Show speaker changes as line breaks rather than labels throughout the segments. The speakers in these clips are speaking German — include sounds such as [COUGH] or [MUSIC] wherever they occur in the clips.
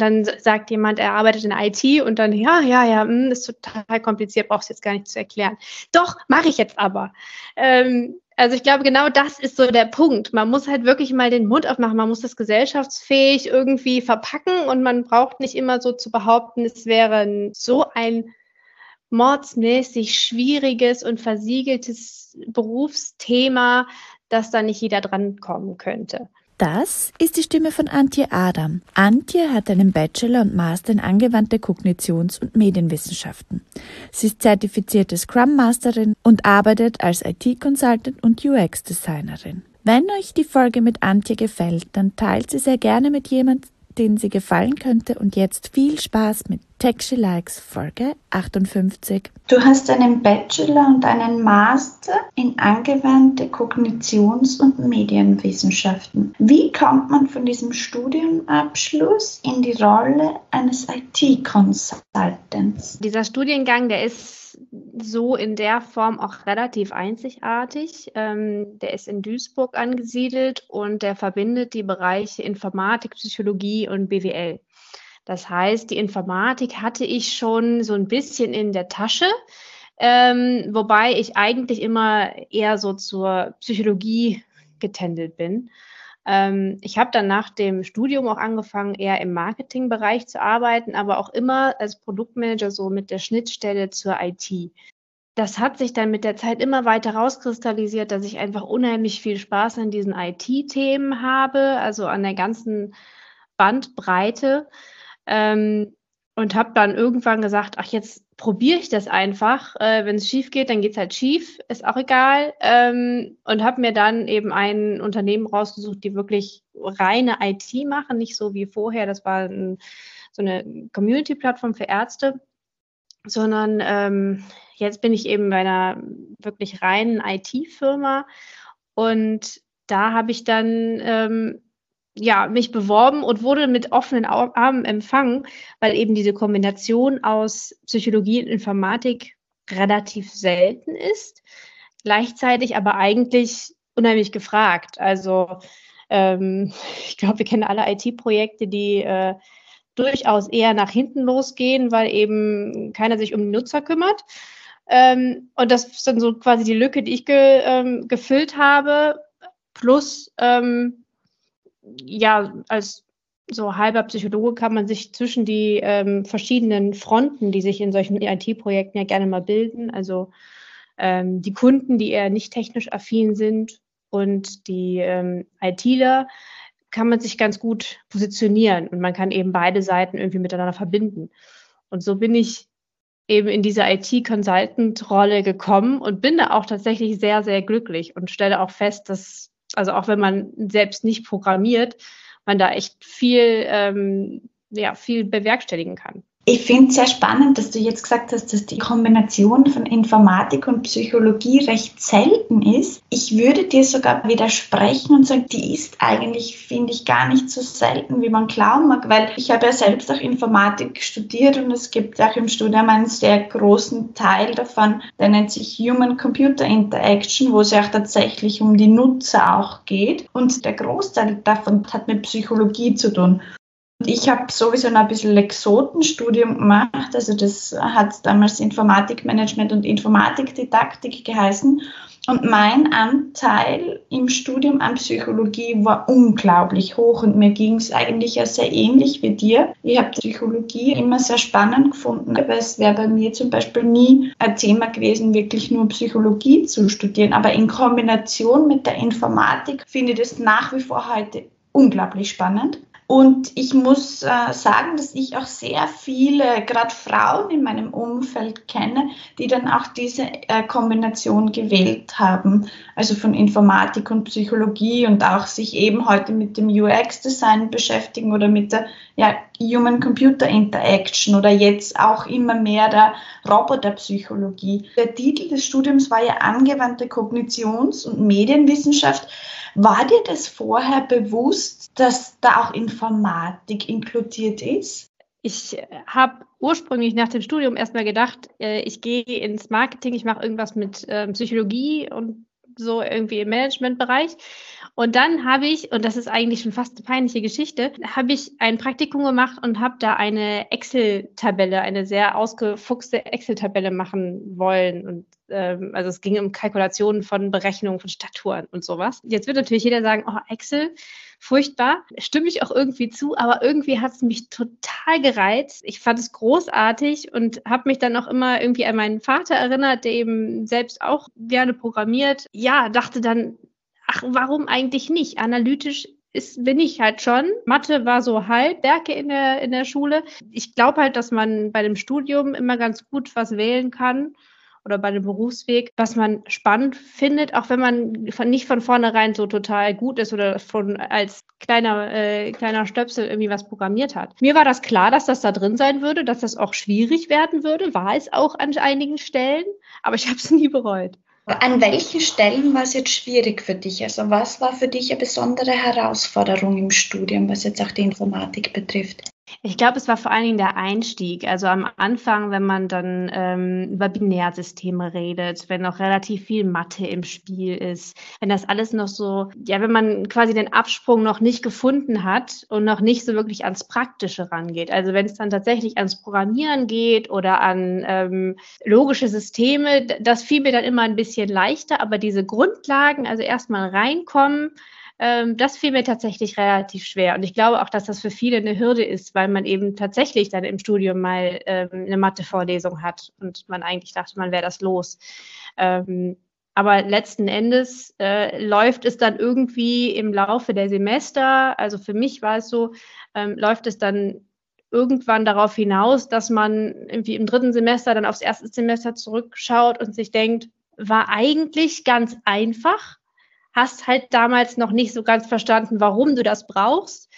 dann sagt jemand, er arbeitet in IT und dann, ja, ja, ja, mh, hm, ist total kompliziert, brauchst du jetzt gar nicht zu erklären. Doch, mache ich jetzt aber. Ähm, also ich glaube, genau das ist so der Punkt. Man muss halt wirklich mal den Mund aufmachen, man muss das gesellschaftsfähig irgendwie verpacken und man braucht nicht immer so zu behaupten, es wäre so ein mordsmäßig schwieriges und versiegeltes Berufsthema, dass da nicht jeder drankommen könnte.
Das ist die Stimme von Antje Adam. Antje hat einen Bachelor und Master in angewandte Kognitions- und Medienwissenschaften. Sie ist zertifizierte Scrum Masterin und arbeitet als IT-Consultant und UX-Designerin. Wenn euch die Folge mit Antje gefällt, dann teilt sie sehr gerne mit jemandem, den sie gefallen könnte. Und jetzt viel Spaß mit Tech She Likes Folge 58.
Du hast einen Bachelor und einen Master in angewandte Kognitions- und Medienwissenschaften. Wie kommt man von diesem Studienabschluss in die Rolle eines IT-Consultants?
Dieser Studiengang, der ist so in der Form auch relativ einzigartig. Ähm, der ist in Duisburg angesiedelt und der verbindet die Bereiche Informatik, Psychologie und BWL. Das heißt, die Informatik hatte ich schon so ein bisschen in der Tasche, ähm, wobei ich eigentlich immer eher so zur Psychologie getändelt bin. Ähm, ich habe dann nach dem Studium auch angefangen, eher im Marketingbereich zu arbeiten, aber auch immer als Produktmanager so mit der Schnittstelle zur IT. Das hat sich dann mit der Zeit immer weiter rauskristallisiert, dass ich einfach unheimlich viel Spaß an diesen IT-Themen habe, also an der ganzen Bandbreite. Ähm, und habe dann irgendwann gesagt, ach, jetzt probiere ich das einfach. Äh, Wenn es schief geht, dann geht es halt schief, ist auch egal. Ähm, und habe mir dann eben ein Unternehmen rausgesucht, die wirklich reine IT machen, nicht so wie vorher. Das war ein, so eine Community-Plattform für Ärzte, sondern ähm, jetzt bin ich eben bei einer wirklich reinen IT-Firma und da habe ich dann ähm, ja, mich beworben und wurde mit offenen Armen empfangen, weil eben diese Kombination aus Psychologie und Informatik relativ selten ist, gleichzeitig aber eigentlich unheimlich gefragt. Also ähm, [LAUGHS] ich glaube, wir kennen alle IT-Projekte, die äh, durchaus eher nach hinten losgehen, weil eben keiner sich um die Nutzer kümmert. Ähm, und das ist dann so quasi die Lücke, die ich ge, ähm, gefüllt habe, plus ähm, ja, als so halber Psychologe kann man sich zwischen die ähm, verschiedenen Fronten, die sich in solchen IT-Projekten ja gerne mal bilden, also ähm, die Kunden, die eher nicht technisch affin sind und die ähm, ITler, kann man sich ganz gut positionieren und man kann eben beide Seiten irgendwie miteinander verbinden. Und so bin ich eben in diese IT-Consultant-Rolle gekommen und bin da auch tatsächlich sehr, sehr glücklich und stelle auch fest, dass also auch wenn man selbst nicht programmiert, man da echt viel, ähm, ja, viel bewerkstelligen kann.
Ich finde es sehr spannend, dass du jetzt gesagt hast, dass die Kombination von Informatik und Psychologie recht selten ist. Ich würde dir sogar widersprechen und sagen, die ist eigentlich, finde ich, gar nicht so selten, wie man glauben mag, weil ich habe ja selbst auch Informatik studiert und es gibt auch im Studium einen sehr großen Teil davon, der nennt sich Human-Computer Interaction, wo es ja auch tatsächlich um die Nutzer auch geht. Und der Großteil davon hat mit Psychologie zu tun. Ich habe sowieso noch ein bisschen Lexotenstudium gemacht, also das hat damals Informatikmanagement und Informatikdidaktik geheißen. Und mein Anteil im Studium an Psychologie war unglaublich hoch und mir ging es eigentlich ja sehr ähnlich wie dir. Ich habe Psychologie immer sehr spannend gefunden, aber es wäre bei mir zum Beispiel nie ein Thema gewesen, wirklich nur Psychologie zu studieren. Aber in Kombination mit der Informatik finde ich das nach wie vor heute unglaublich spannend. Und ich muss äh, sagen, dass ich auch sehr viele, gerade Frauen in meinem Umfeld kenne, die dann auch diese äh, Kombination gewählt haben, also von Informatik und Psychologie und auch sich eben heute mit dem UX-Design beschäftigen oder mit der ja, Human-Computer-Interaction oder jetzt auch immer mehr der Roboterpsychologie. Der Titel des Studiums war ja angewandte Kognitions- und Medienwissenschaft. War dir das vorher bewusst, dass da auch Informatik inkludiert ist?
Ich habe ursprünglich nach dem Studium erstmal gedacht, äh, ich gehe ins Marketing, ich mache irgendwas mit ähm, Psychologie und so irgendwie im Managementbereich. Und dann habe ich, und das ist eigentlich schon fast eine peinliche Geschichte, habe ich ein Praktikum gemacht und habe da eine Excel-Tabelle, eine sehr ausgefuchste Excel-Tabelle machen wollen. Und ähm, also es ging um Kalkulationen von Berechnungen von Staturen und sowas. Jetzt wird natürlich jeder sagen, oh, Excel, furchtbar. Stimme ich auch irgendwie zu, aber irgendwie hat es mich total gereizt. Ich fand es großartig und habe mich dann auch immer irgendwie an meinen Vater erinnert, der eben selbst auch gerne programmiert. Ja, dachte dann, ach, warum eigentlich nicht? Analytisch ist, bin ich halt schon. Mathe war so halb Werke in der, in der Schule. Ich glaube halt, dass man bei dem Studium immer ganz gut was wählen kann oder bei dem Berufsweg, was man spannend findet, auch wenn man von, nicht von vornherein so total gut ist oder von als kleiner, äh, kleiner Stöpsel irgendwie was programmiert hat. Mir war das klar, dass das da drin sein würde, dass das auch schwierig werden würde, war es auch an einigen Stellen, aber ich habe es [LAUGHS] nie bereut.
An welchen Stellen war es jetzt schwierig für dich? Also was war für dich eine besondere Herausforderung im Studium, was jetzt auch die Informatik betrifft?
Ich glaube, es war vor allen Dingen der Einstieg. Also am Anfang, wenn man dann ähm, über Binärsysteme redet, wenn noch relativ viel Mathe im Spiel ist, wenn das alles noch so, ja, wenn man quasi den Absprung noch nicht gefunden hat und noch nicht so wirklich ans Praktische rangeht. Also wenn es dann tatsächlich ans Programmieren geht oder an ähm, logische Systeme, das fiel mir dann immer ein bisschen leichter, aber diese Grundlagen, also erstmal reinkommen, ähm, das fiel mir tatsächlich relativ schwer. Und ich glaube auch, dass das für viele eine Hürde ist, weil man eben tatsächlich dann im Studium mal ähm, eine Mathe-Vorlesung hat und man eigentlich dachte, man wäre das los. Ähm, aber letzten Endes äh, läuft es dann irgendwie im Laufe der Semester, also für mich war es so, ähm, läuft es dann irgendwann darauf hinaus, dass man irgendwie im dritten Semester dann aufs erste Semester zurückschaut und sich denkt, war eigentlich ganz einfach hast halt damals noch nicht so ganz verstanden, warum du das brauchst.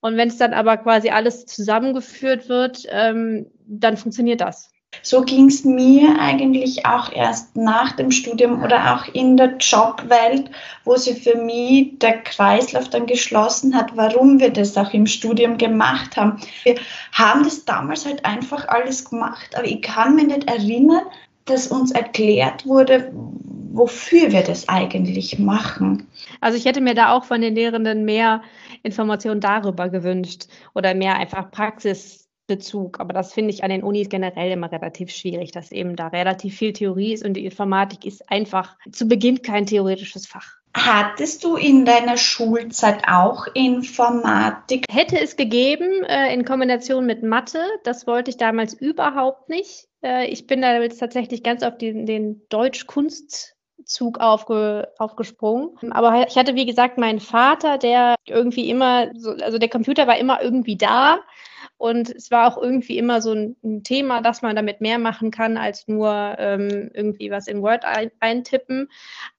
Und wenn es dann aber quasi alles zusammengeführt wird, ähm, dann funktioniert das.
So ging es mir eigentlich auch erst nach dem Studium oder auch in der Jobwelt, wo sie für mich der Kreislauf dann geschlossen hat, warum wir das auch im Studium gemacht haben. Wir haben das damals halt einfach alles gemacht, aber ich kann mich nicht erinnern, dass uns erklärt wurde, wofür wir das eigentlich machen.
Also ich hätte mir da auch von den Lehrenden mehr Informationen darüber gewünscht oder mehr einfach Praxisbezug. Aber das finde ich an den Unis generell immer relativ schwierig, dass eben da relativ viel Theorie ist und die Informatik ist einfach zu Beginn kein theoretisches Fach.
Hattest du in deiner Schulzeit auch Informatik?
Hätte es gegeben, äh, in Kombination mit Mathe. Das wollte ich damals überhaupt nicht. Äh, ich bin da jetzt tatsächlich ganz auf den, den Deutsch-Kunst Zug aufge, aufgesprungen. Aber ich hatte, wie gesagt, meinen Vater, der irgendwie immer, so, also der Computer war immer irgendwie da. Und es war auch irgendwie immer so ein, ein Thema, dass man damit mehr machen kann, als nur ähm, irgendwie was in Word ein, eintippen.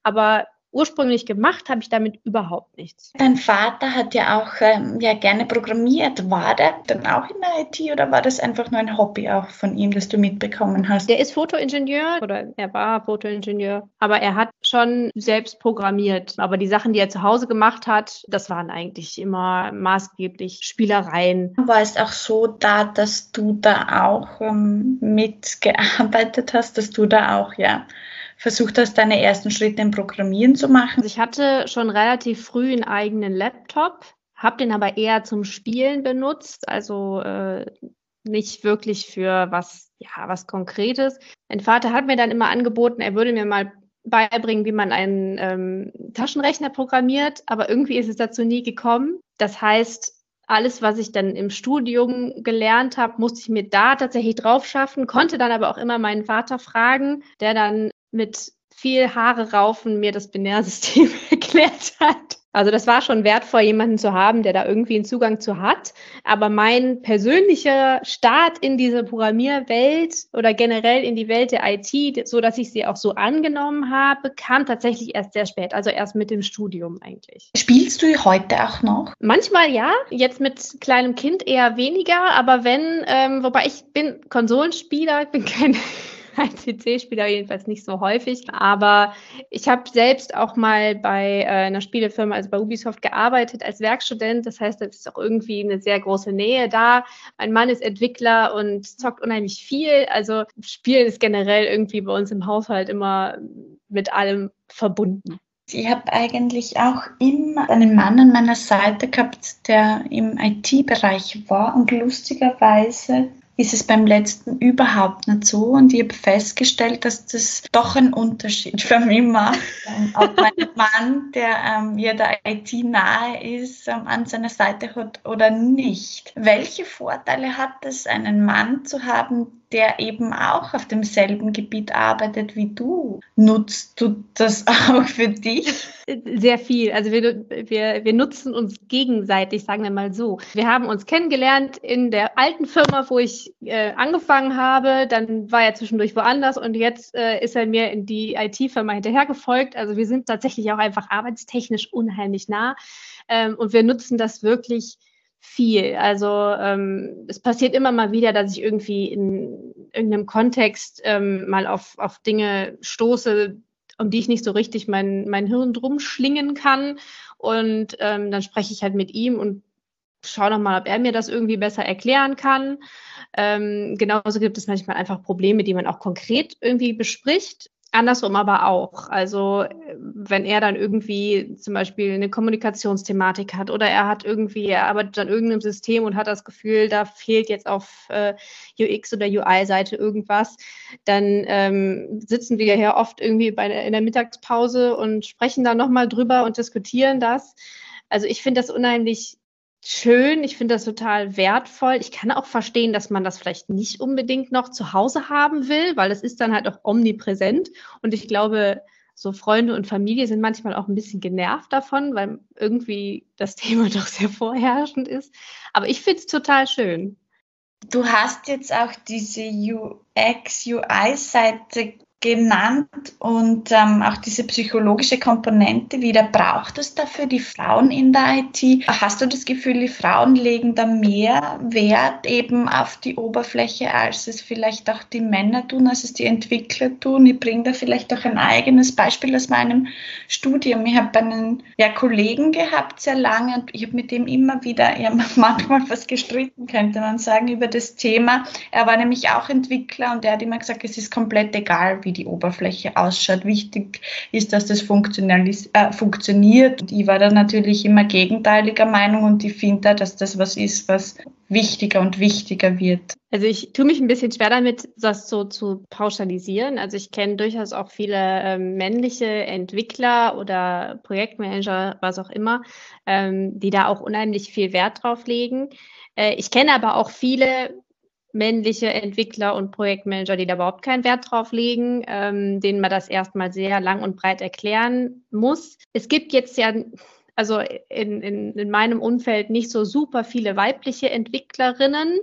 Aber ursprünglich gemacht habe ich damit überhaupt nichts.
Dein Vater hat ja auch ähm, ja gerne programmiert. War der dann auch in der IT oder war das einfach nur ein Hobby auch von ihm, das du mitbekommen hast?
Der ist Fotoingenieur oder er war Fotoingenieur, aber er hat schon selbst programmiert. Aber die Sachen, die er zu Hause gemacht hat, das waren eigentlich immer maßgeblich Spielereien.
War es auch so da, dass du da auch ähm, mitgearbeitet hast, dass du da auch ja versucht hast, deine ersten Schritte im Programmieren zu machen?
Also ich hatte schon relativ früh einen eigenen Laptop, habe den aber eher zum Spielen benutzt, also äh, nicht wirklich für was, ja, was Konkretes. Mein Vater hat mir dann immer angeboten, er würde mir mal beibringen, wie man einen ähm, Taschenrechner programmiert, aber irgendwie ist es dazu nie gekommen. Das heißt, alles, was ich dann im Studium gelernt habe, musste ich mir da tatsächlich drauf schaffen, konnte dann aber auch immer meinen Vater fragen, der dann mit viel Haare raufen mir das Binärsystem [LAUGHS] erklärt hat. Also das war schon wertvoll, jemanden zu haben, der da irgendwie einen Zugang zu hat. Aber mein persönlicher Start in diese Programmierwelt oder generell in die Welt der IT, so dass ich sie auch so angenommen habe, kam tatsächlich erst sehr spät, also erst mit dem Studium eigentlich.
Spielst du heute auch noch?
Manchmal ja, jetzt mit kleinem Kind eher weniger, aber wenn, ähm, wobei ich bin Konsolenspieler, ich bin kein [LAUGHS] als PC-Spieler jedenfalls nicht so häufig. Aber ich habe selbst auch mal bei äh, einer Spielefirma, also bei Ubisoft, gearbeitet als Werkstudent. Das heißt, da ist auch irgendwie eine sehr große Nähe da. Mein Mann ist Entwickler und zockt unheimlich viel. Also Spielen ist generell irgendwie bei uns im Haushalt immer mit allem verbunden.
Ich habe eigentlich auch immer einen Mann an meiner Seite gehabt, der im IT-Bereich war und lustigerweise ist es beim letzten überhaupt nicht so. Und ich habe festgestellt, dass das doch einen Unterschied für mich macht. Ob [LAUGHS] mein Mann, der ähm, ja der IT nahe ist, ähm, an seiner Seite hat oder nicht. Welche Vorteile hat es, einen Mann zu haben, der eben auch auf demselben Gebiet arbeitet wie du. Nutzt du das [LAUGHS] auch für dich?
Sehr viel. Also wir, wir, wir nutzen uns gegenseitig, sagen wir mal so. Wir haben uns kennengelernt in der alten Firma, wo ich äh, angefangen habe. Dann war er zwischendurch woanders und jetzt äh, ist er mir in die IT-Firma hinterhergefolgt. Also wir sind tatsächlich auch einfach arbeitstechnisch unheimlich nah. Ähm, und wir nutzen das wirklich viel. Also ähm, es passiert immer mal wieder, dass ich irgendwie in irgendeinem Kontext ähm, mal auf, auf Dinge stoße, um die ich nicht so richtig mein, mein Hirn drum schlingen kann. Und ähm, dann spreche ich halt mit ihm und schaue nochmal, ob er mir das irgendwie besser erklären kann. Ähm, genauso gibt es manchmal einfach Probleme, die man auch konkret irgendwie bespricht. Andersrum aber auch. Also wenn er dann irgendwie zum Beispiel eine Kommunikationsthematik hat oder er hat irgendwie, er arbeitet an irgendeinem System und hat das Gefühl, da fehlt jetzt auf äh, UX oder UI-Seite irgendwas, dann ähm, sitzen wir hier oft irgendwie bei in der Mittagspause und sprechen da nochmal drüber und diskutieren das. Also ich finde das unheimlich schön. Ich finde das total wertvoll. Ich kann auch verstehen, dass man das vielleicht nicht unbedingt noch zu Hause haben will, weil es ist dann halt auch omnipräsent. Und ich glaube, so Freunde und Familie sind manchmal auch ein bisschen genervt davon, weil irgendwie das [LAUGHS] Thema doch sehr vorherrschend ist. Aber ich finde es total schön.
Du hast jetzt auch diese UX-UI-Seite genannt und ähm, auch diese psychologische Komponente wieder. Braucht es dafür die Frauen in der IT? Hast du das Gefühl, die Frauen legen da mehr Wert eben auf die Oberfläche, als es vielleicht auch die Männer tun, als es die Entwickler tun? Ich bringe da vielleicht auch ein eigenes Beispiel aus meinem Studium. Ich habe einen ja, Kollegen gehabt sehr lange und ich habe mit dem immer wieder ja, [LAUGHS] manchmal was gestritten, könnte man sagen, über das Thema. Er war nämlich auch Entwickler und er hat immer gesagt, es ist komplett egal, wie die Oberfläche ausschaut. Wichtig ist, dass das äh, funktioniert. Und ich war da natürlich immer gegenteiliger Meinung und ich finde, dass das was ist, was wichtiger und wichtiger wird.
Also ich tue mich ein bisschen schwer damit, das so zu pauschalisieren. Also ich kenne durchaus auch viele ähm, männliche Entwickler oder Projektmanager, was auch immer, ähm, die da auch unheimlich viel Wert drauf legen. Äh, ich kenne aber auch viele männliche Entwickler und Projektmanager, die da überhaupt keinen Wert drauf legen, ähm, denen man das erstmal sehr lang und breit erklären muss. Es gibt jetzt ja, also in, in, in meinem Umfeld nicht so super viele weibliche Entwicklerinnen.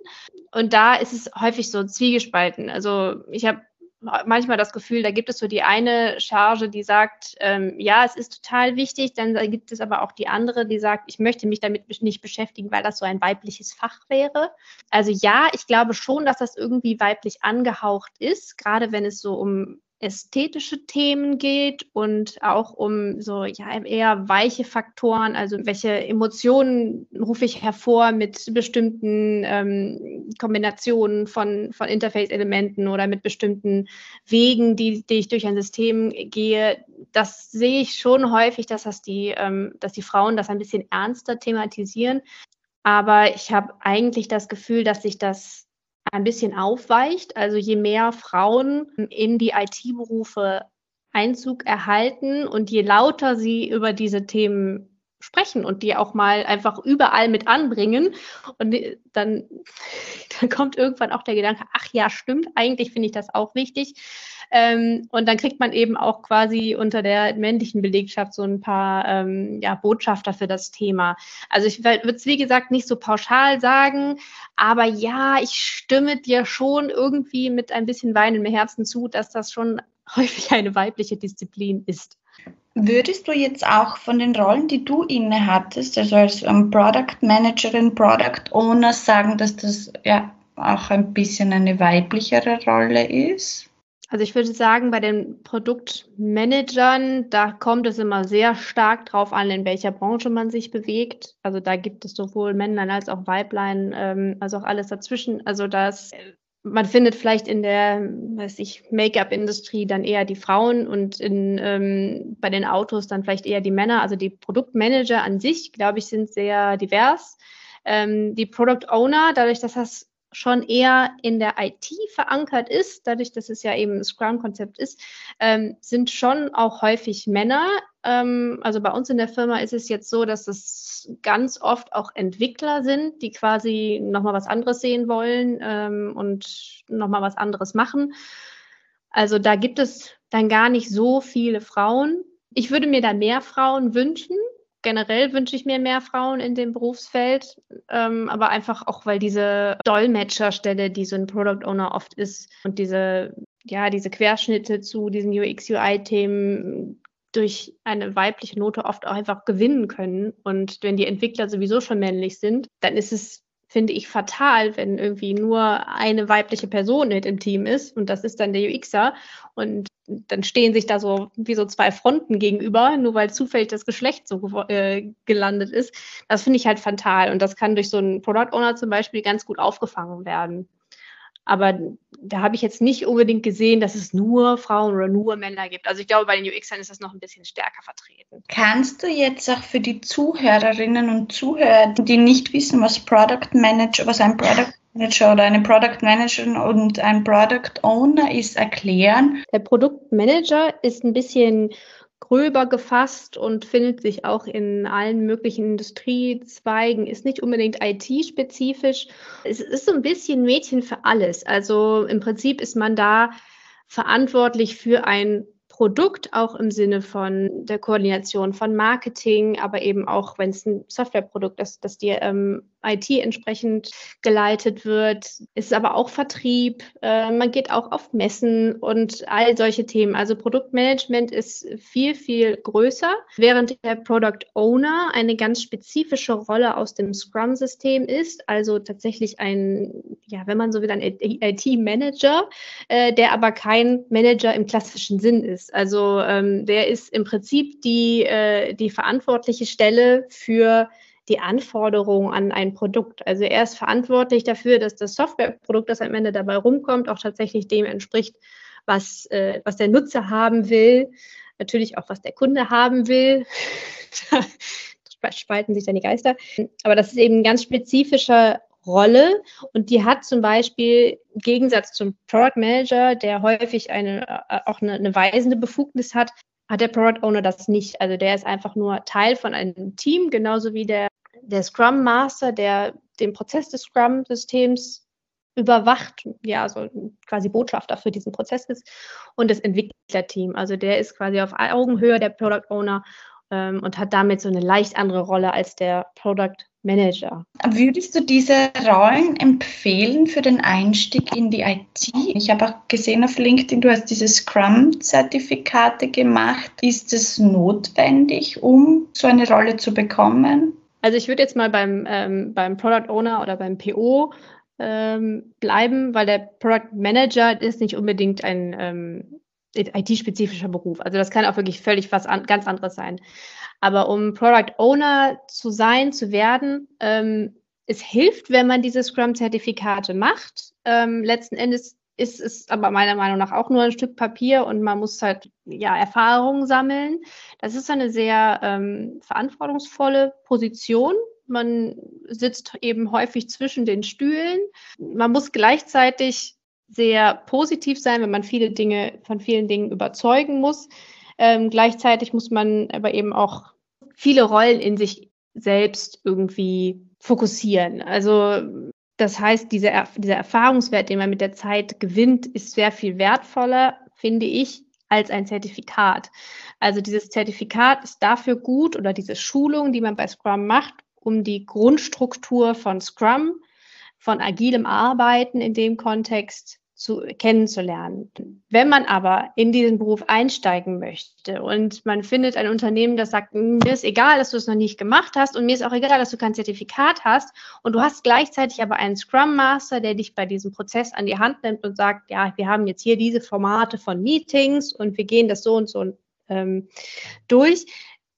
Und da ist es häufig so zwiegespalten. Also ich habe manchmal das Gefühl, da gibt es so die eine Charge, die sagt, ähm, ja, es ist total wichtig, dann gibt es aber auch die andere, die sagt, ich möchte mich damit nicht beschäftigen, weil das so ein weibliches Fach wäre. Also ja, ich glaube schon, dass das irgendwie weiblich angehaucht ist, gerade wenn es so um ästhetische Themen geht und auch um so ja eher weiche Faktoren, also welche Emotionen rufe ich hervor mit bestimmten ähm, Kombinationen von, von Interface-Elementen oder mit bestimmten Wegen, die, die ich durch ein System gehe. Das sehe ich schon häufig, dass das die, ähm, dass die Frauen das ein bisschen ernster thematisieren. Aber ich habe eigentlich das Gefühl, dass sich das ein bisschen aufweicht. Also je mehr Frauen in die IT-Berufe Einzug erhalten und je lauter sie über diese Themen sprechen und die auch mal einfach überall mit anbringen. Und dann, [LAUGHS] dann kommt irgendwann auch der Gedanke, ach ja, stimmt, eigentlich finde ich das auch wichtig. Ähm, und dann kriegt man eben auch quasi unter der männlichen Belegschaft so ein paar ähm, ja, Botschafter für das Thema. Also ich würde es, wie gesagt, nicht so pauschal sagen, aber ja, ich stimme dir schon irgendwie mit ein bisschen Wein im Herzen zu, dass das schon [LAUGHS] häufig eine weibliche Disziplin ist.
Würdest du jetzt auch von den Rollen, die du inne hattest, also als um, Product Managerin, Product Owner, sagen, dass das ja auch ein bisschen eine weiblichere Rolle ist?
Also ich würde sagen, bei den Produktmanagern, da kommt es immer sehr stark drauf an, in welcher Branche man sich bewegt. Also da gibt es sowohl Männlein als auch Weiblein, ähm, also auch alles dazwischen. Also das man findet vielleicht in der, weiß ich, Make-up-Industrie dann eher die Frauen und in, ähm, bei den Autos dann vielleicht eher die Männer. Also die Produktmanager an sich, glaube ich, sind sehr divers. Ähm, die Product Owner, dadurch, dass das schon eher in der IT verankert ist, dadurch, dass es ja eben ein Scrum-Konzept ist, ähm, sind schon auch häufig Männer. Ähm, also bei uns in der Firma ist es jetzt so, dass es ganz oft auch Entwickler sind, die quasi nochmal was anderes sehen wollen ähm, und nochmal was anderes machen. Also da gibt es dann gar nicht so viele Frauen. Ich würde mir da mehr Frauen wünschen, generell wünsche ich mir mehr Frauen in dem Berufsfeld, ähm, aber einfach auch, weil diese Dolmetscherstelle, die so ein Product Owner oft ist und diese, ja, diese Querschnitte zu diesen UX-UI-Themen durch eine weibliche Note oft auch einfach gewinnen können. Und wenn die Entwickler sowieso schon männlich sind, dann ist es finde ich fatal, wenn irgendwie nur eine weibliche Person mit im Team ist und das ist dann der UXer und dann stehen sich da so wie so zwei Fronten gegenüber, nur weil zufällig das Geschlecht so äh, gelandet ist. Das finde ich halt fatal und das kann durch so einen Product Owner zum Beispiel ganz gut aufgefangen werden. Aber da habe ich jetzt nicht unbedingt gesehen, dass es nur Frauen oder nur Männer gibt. Also ich glaube, bei den UXern ist das noch ein bisschen stärker vertreten.
Kannst du jetzt auch für die Zuhörerinnen und Zuhörer, die nicht wissen, was Product Manager, was ein Product Manager oder eine Product Managerin und ein Product Owner ist, erklären?
Der Produktmanager ist ein bisschen gröber gefasst und findet sich auch in allen möglichen Industriezweigen, ist nicht unbedingt IT-spezifisch. Es ist so ein bisschen Mädchen für alles. Also im Prinzip ist man da verantwortlich für ein Produkt, auch im Sinne von der Koordination von Marketing, aber eben auch, wenn es ein Softwareprodukt ist, dass die ähm, IT entsprechend geleitet wird, ist aber auch Vertrieb, äh, man geht auch auf Messen und all solche Themen. Also Produktmanagement ist viel, viel größer, während der Product Owner eine ganz spezifische Rolle aus dem Scrum-System ist, also tatsächlich ein, ja, wenn man so will, ein IT-Manager, äh, der aber kein Manager im klassischen Sinn ist. Also ähm, der ist im Prinzip die, äh, die verantwortliche Stelle für die Anforderungen an ein Produkt. Also er ist verantwortlich dafür, dass das Softwareprodukt, das am Ende dabei rumkommt, auch tatsächlich dem entspricht, was, äh, was der Nutzer haben will, natürlich auch, was der Kunde haben will. [LAUGHS] da spalten sich dann die Geister. Aber das ist eben ein ganz spezifischer Rolle und die hat zum Beispiel im Gegensatz zum Product Manager, der häufig eine, äh, auch eine, eine weisende Befugnis hat, hat der Product Owner das nicht. Also der ist einfach nur Teil von einem Team, genauso wie der der Scrum Master, der den Prozess des Scrum-Systems überwacht, ja, so quasi Botschafter für diesen Prozess ist und das Entwicklerteam. Also der ist quasi auf Augenhöhe der Product Owner ähm, und hat damit so eine leicht andere Rolle als der Product Manager.
Würdest du diese Rollen empfehlen für den Einstieg in die IT? Ich habe auch gesehen auf LinkedIn, du hast diese Scrum-Zertifikate gemacht. Ist es notwendig, um so eine Rolle zu bekommen?
Also ich würde jetzt mal beim, ähm, beim Product Owner oder beim PO ähm, bleiben, weil der Product Manager ist nicht unbedingt ein ähm, IT-spezifischer Beruf. Also das kann auch wirklich völlig was an, ganz anderes sein. Aber um Product Owner zu sein, zu werden, ähm, es hilft, wenn man diese Scrum-Zertifikate macht. Ähm, letzten Endes ist es aber meiner Meinung nach auch nur ein Stück Papier und man muss halt ja Erfahrungen sammeln. Das ist eine sehr ähm, verantwortungsvolle Position. Man sitzt eben häufig zwischen den Stühlen. Man muss gleichzeitig sehr positiv sein, wenn man viele Dinge von vielen Dingen überzeugen muss. Ähm, gleichzeitig muss man aber eben auch viele Rollen in sich selbst irgendwie fokussieren. Also das heißt, dieser, dieser Erfahrungswert, den man mit der Zeit gewinnt, ist sehr viel wertvoller, finde ich, als ein Zertifikat. Also dieses Zertifikat ist dafür gut oder diese Schulung, die man bei Scrum macht, um die Grundstruktur von Scrum, von agilem Arbeiten in dem Kontext zu, kennenzulernen. Wenn man aber in diesen Beruf einsteigen möchte und man findet ein Unternehmen, das sagt, mir ist egal, dass du es noch nicht gemacht hast und mir ist auch egal, dass du kein Zertifikat hast und du hast gleichzeitig aber einen Scrum Master, der dich bei diesem Prozess an die Hand nimmt und sagt, ja, wir haben jetzt hier diese Formate von Meetings und wir gehen das so und so ähm, durch,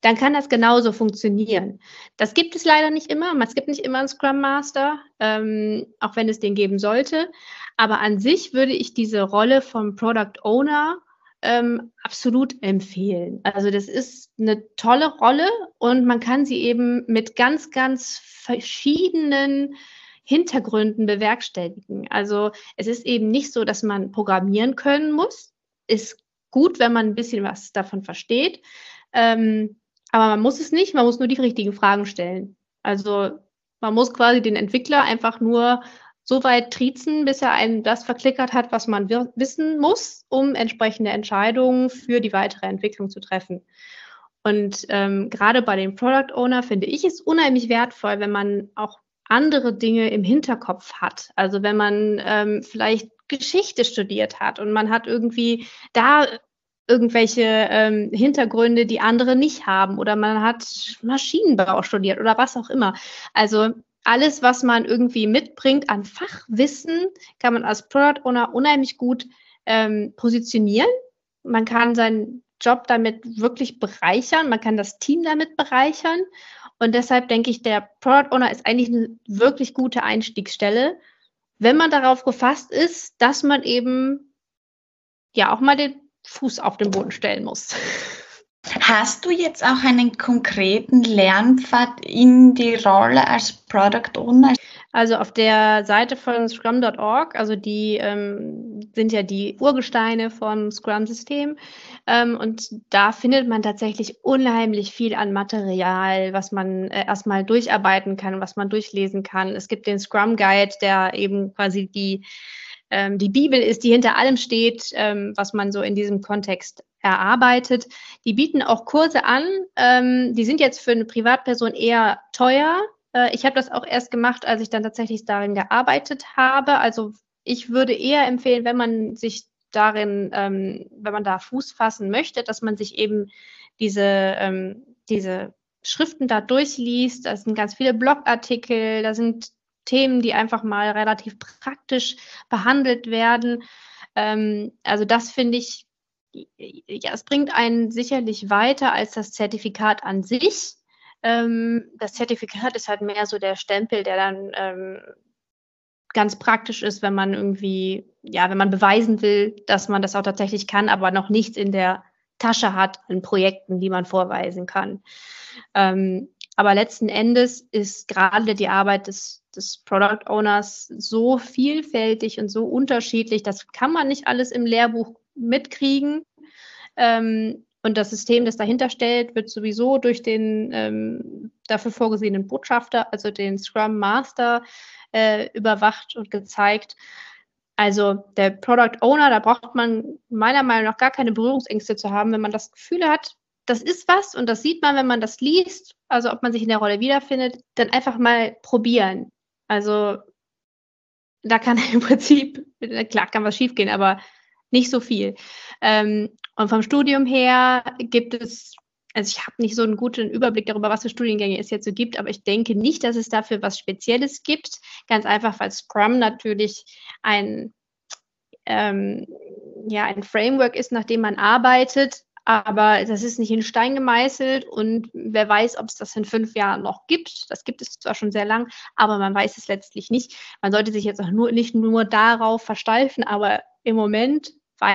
dann kann das genauso funktionieren. Das gibt es leider nicht immer. Es gibt nicht immer einen Scrum Master, ähm, auch wenn es den geben sollte. Aber an sich würde ich diese Rolle vom Product Owner ähm, absolut empfehlen. Also das ist eine tolle Rolle und man kann sie eben mit ganz, ganz verschiedenen Hintergründen bewerkstelligen. Also es ist eben nicht so, dass man programmieren können muss. Ist gut, wenn man ein bisschen was davon versteht. Ähm, aber man muss es nicht, man muss nur die richtigen Fragen stellen. Also man muss quasi den Entwickler einfach nur so weit triezen, bis er einem das verklickert hat, was man wissen muss, um entsprechende Entscheidungen für die weitere Entwicklung zu treffen. Und ähm, gerade bei dem Product Owner finde ich es unheimlich wertvoll, wenn man auch andere Dinge im Hinterkopf hat. Also wenn man ähm, vielleicht Geschichte studiert hat und man hat irgendwie da irgendwelche ähm, Hintergründe, die andere nicht haben oder man hat Maschinenbau studiert oder was auch immer. Also alles, was man irgendwie mitbringt an Fachwissen, kann man als Product Owner unheimlich gut ähm, positionieren. Man kann seinen Job damit wirklich bereichern, man kann das Team damit bereichern. Und deshalb denke ich, der Product Owner ist eigentlich eine wirklich gute Einstiegsstelle, wenn man darauf gefasst ist, dass man eben ja auch mal den Fuß auf den Boden stellen muss. [LAUGHS]
Hast du jetzt auch einen konkreten Lernpfad in die Rolle als Product Owner?
Also auf der Seite von scrum.org, also die ähm, sind ja die Urgesteine vom Scrum-System. Ähm, und da findet man tatsächlich unheimlich viel an Material, was man äh, erstmal durcharbeiten kann, was man durchlesen kann. Es gibt den Scrum Guide, der eben quasi die ähm, die Bibel ist, die hinter allem steht, ähm, was man so in diesem Kontext erarbeitet. Die bieten auch Kurse an. Ähm, die sind jetzt für eine Privatperson eher teuer. Äh, ich habe das auch erst gemacht, als ich dann tatsächlich darin gearbeitet habe. Also ich würde eher empfehlen, wenn man sich darin, ähm, wenn man da Fuß fassen möchte, dass man sich eben diese, ähm, diese Schriften da durchliest. Da sind ganz viele Blogartikel, da sind Themen, die einfach mal relativ praktisch behandelt werden. Ähm, also das finde ich, ja, es bringt einen sicherlich weiter als das Zertifikat an sich. Ähm, das Zertifikat ist halt mehr so der Stempel, der dann ähm, ganz praktisch ist, wenn man irgendwie, ja, wenn man beweisen will, dass man das auch tatsächlich kann, aber noch nichts in der Tasche hat an Projekten, die man vorweisen kann. Ähm, aber letzten Endes ist gerade die Arbeit des, des Product Owners so vielfältig und so unterschiedlich, das kann man nicht alles im Lehrbuch mitkriegen. Ähm, und das System, das dahinter stellt, wird sowieso durch den ähm, dafür vorgesehenen Botschafter, also den Scrum Master, äh, überwacht und gezeigt. Also der Product Owner, da braucht man meiner Meinung nach gar keine Berührungsängste zu haben, wenn man das Gefühl hat, das ist was und das sieht man, wenn man das liest, also ob man sich in der Rolle wiederfindet, dann einfach mal probieren. Also da kann [LAUGHS] im Prinzip, klar kann was schiefgehen, aber nicht so viel. Ähm, und vom Studium her gibt es, also ich habe nicht so einen guten Überblick darüber, was für Studiengänge es jetzt so gibt, aber ich denke nicht, dass es dafür was Spezielles gibt. Ganz einfach, weil Scrum natürlich ein, ähm, ja, ein Framework ist, nach dem man arbeitet, aber das ist nicht in Stein gemeißelt und wer weiß, ob es das in fünf Jahren noch gibt. Das gibt es zwar schon sehr lang, aber man weiß es letztlich nicht. Man sollte sich jetzt auch nur, nicht nur darauf versteifen, aber im Moment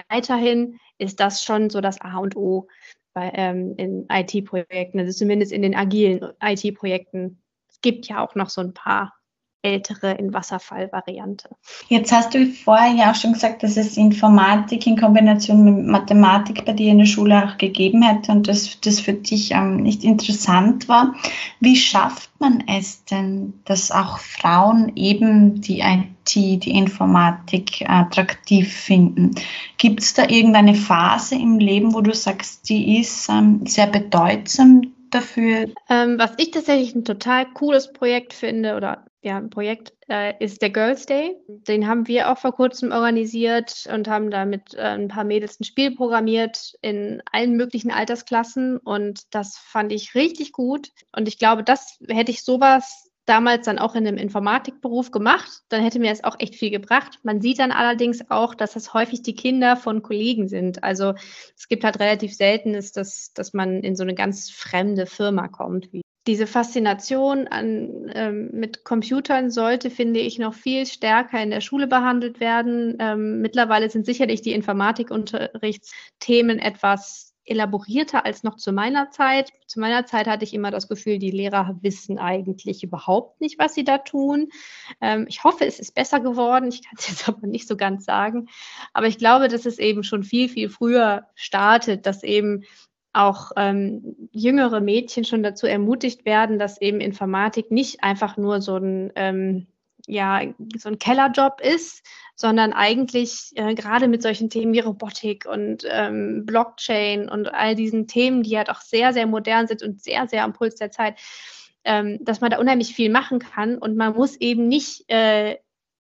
weiterhin ist das schon so das A und O bei, ähm, in IT-Projekten, also zumindest in den agilen IT-Projekten. Es gibt ja auch noch so ein paar ältere in Wasserfallvariante.
Jetzt hast du vorher ja auch schon gesagt, dass es Informatik in Kombination mit Mathematik bei dir in der Schule auch gegeben hätte und dass das für dich ähm, nicht interessant war. Wie schafft man es denn, dass auch Frauen eben die IT, die Informatik attraktiv finden? Gibt es da irgendeine Phase im Leben, wo du sagst, die ist ähm, sehr bedeutsam dafür?
Ähm, was ich tatsächlich ein total cooles Projekt finde oder ja, ein Projekt äh, ist der Girls Day. Den haben wir auch vor kurzem organisiert und haben da mit äh, ein paar Mädels ein Spiel programmiert in allen möglichen Altersklassen und das fand ich richtig gut. Und ich glaube, das hätte ich sowas damals dann auch in einem Informatikberuf gemacht, dann hätte mir das auch echt viel gebracht. Man sieht dann allerdings auch, dass das häufig die Kinder von Kollegen sind. Also es gibt halt relativ selten ist, dass, dass man in so eine ganz fremde Firma kommt, diese Faszination an, ähm, mit Computern sollte, finde ich, noch viel stärker in der Schule behandelt werden. Ähm, mittlerweile sind sicherlich die Informatikunterrichtsthemen etwas elaborierter als noch zu meiner Zeit. Zu meiner Zeit hatte ich immer das Gefühl, die Lehrer wissen eigentlich überhaupt nicht, was sie da tun. Ähm, ich hoffe, es ist besser geworden. Ich kann es [LAUGHS] jetzt aber nicht so ganz sagen. Aber ich glaube, dass es eben schon viel, viel früher startet, dass eben auch ähm, jüngere Mädchen schon dazu ermutigt werden, dass eben Informatik nicht einfach nur so ein, ähm, ja, so ein Kellerjob ist, sondern eigentlich äh, gerade mit solchen Themen wie Robotik und ähm, Blockchain und all diesen Themen, die halt auch sehr, sehr modern sind und sehr, sehr am Puls der Zeit, ähm, dass man da unheimlich viel machen kann und man muss eben nicht äh,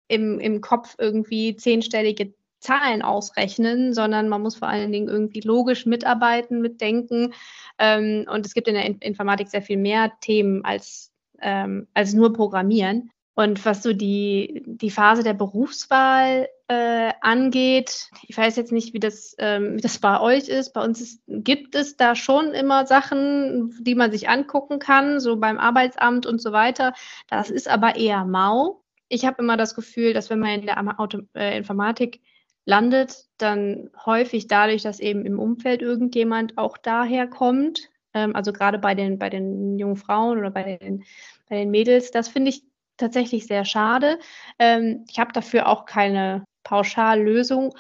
im, im Kopf irgendwie zehnstellige Zahlen ausrechnen, sondern man muss vor allen Dingen irgendwie logisch mitarbeiten, mitdenken. Ähm, und es gibt in der Informatik sehr viel mehr Themen als, ähm, als nur Programmieren. Und was so die, die Phase der Berufswahl äh, angeht, ich weiß jetzt nicht, wie das, ähm, wie das bei euch ist. Bei uns ist, gibt es da schon immer Sachen, die man sich angucken kann, so beim Arbeitsamt und so weiter. Das ist aber eher mau. Ich habe immer das Gefühl, dass wenn man in der Auto, äh, Informatik landet, dann häufig dadurch, dass eben im Umfeld irgendjemand auch daher kommt. Ähm, also gerade bei den, bei den jungen Frauen oder bei den, bei den Mädels. Das finde ich tatsächlich sehr schade. Ähm, ich habe dafür auch keine Pauschallösung,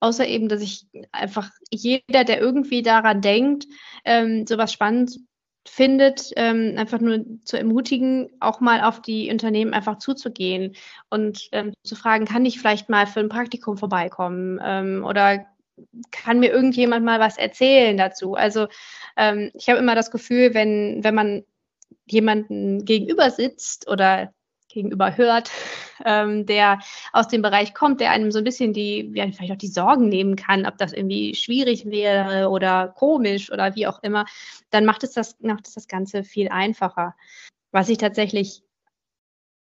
außer eben, dass ich einfach jeder, der irgendwie daran denkt, ähm, sowas spannend findet, ähm, einfach nur zu ermutigen, auch mal auf die Unternehmen einfach zuzugehen und ähm, zu fragen, kann ich vielleicht mal für ein Praktikum vorbeikommen ähm, oder kann mir irgendjemand mal was erzählen dazu? Also ähm, ich habe immer das Gefühl, wenn, wenn man jemanden gegenüber sitzt oder gegenüber hört, ähm, der aus dem Bereich kommt, der einem so ein bisschen die, ja, vielleicht auch die Sorgen nehmen kann, ob das irgendwie schwierig wäre oder komisch oder wie auch immer, dann macht es das, macht es das Ganze viel einfacher. Was ich tatsächlich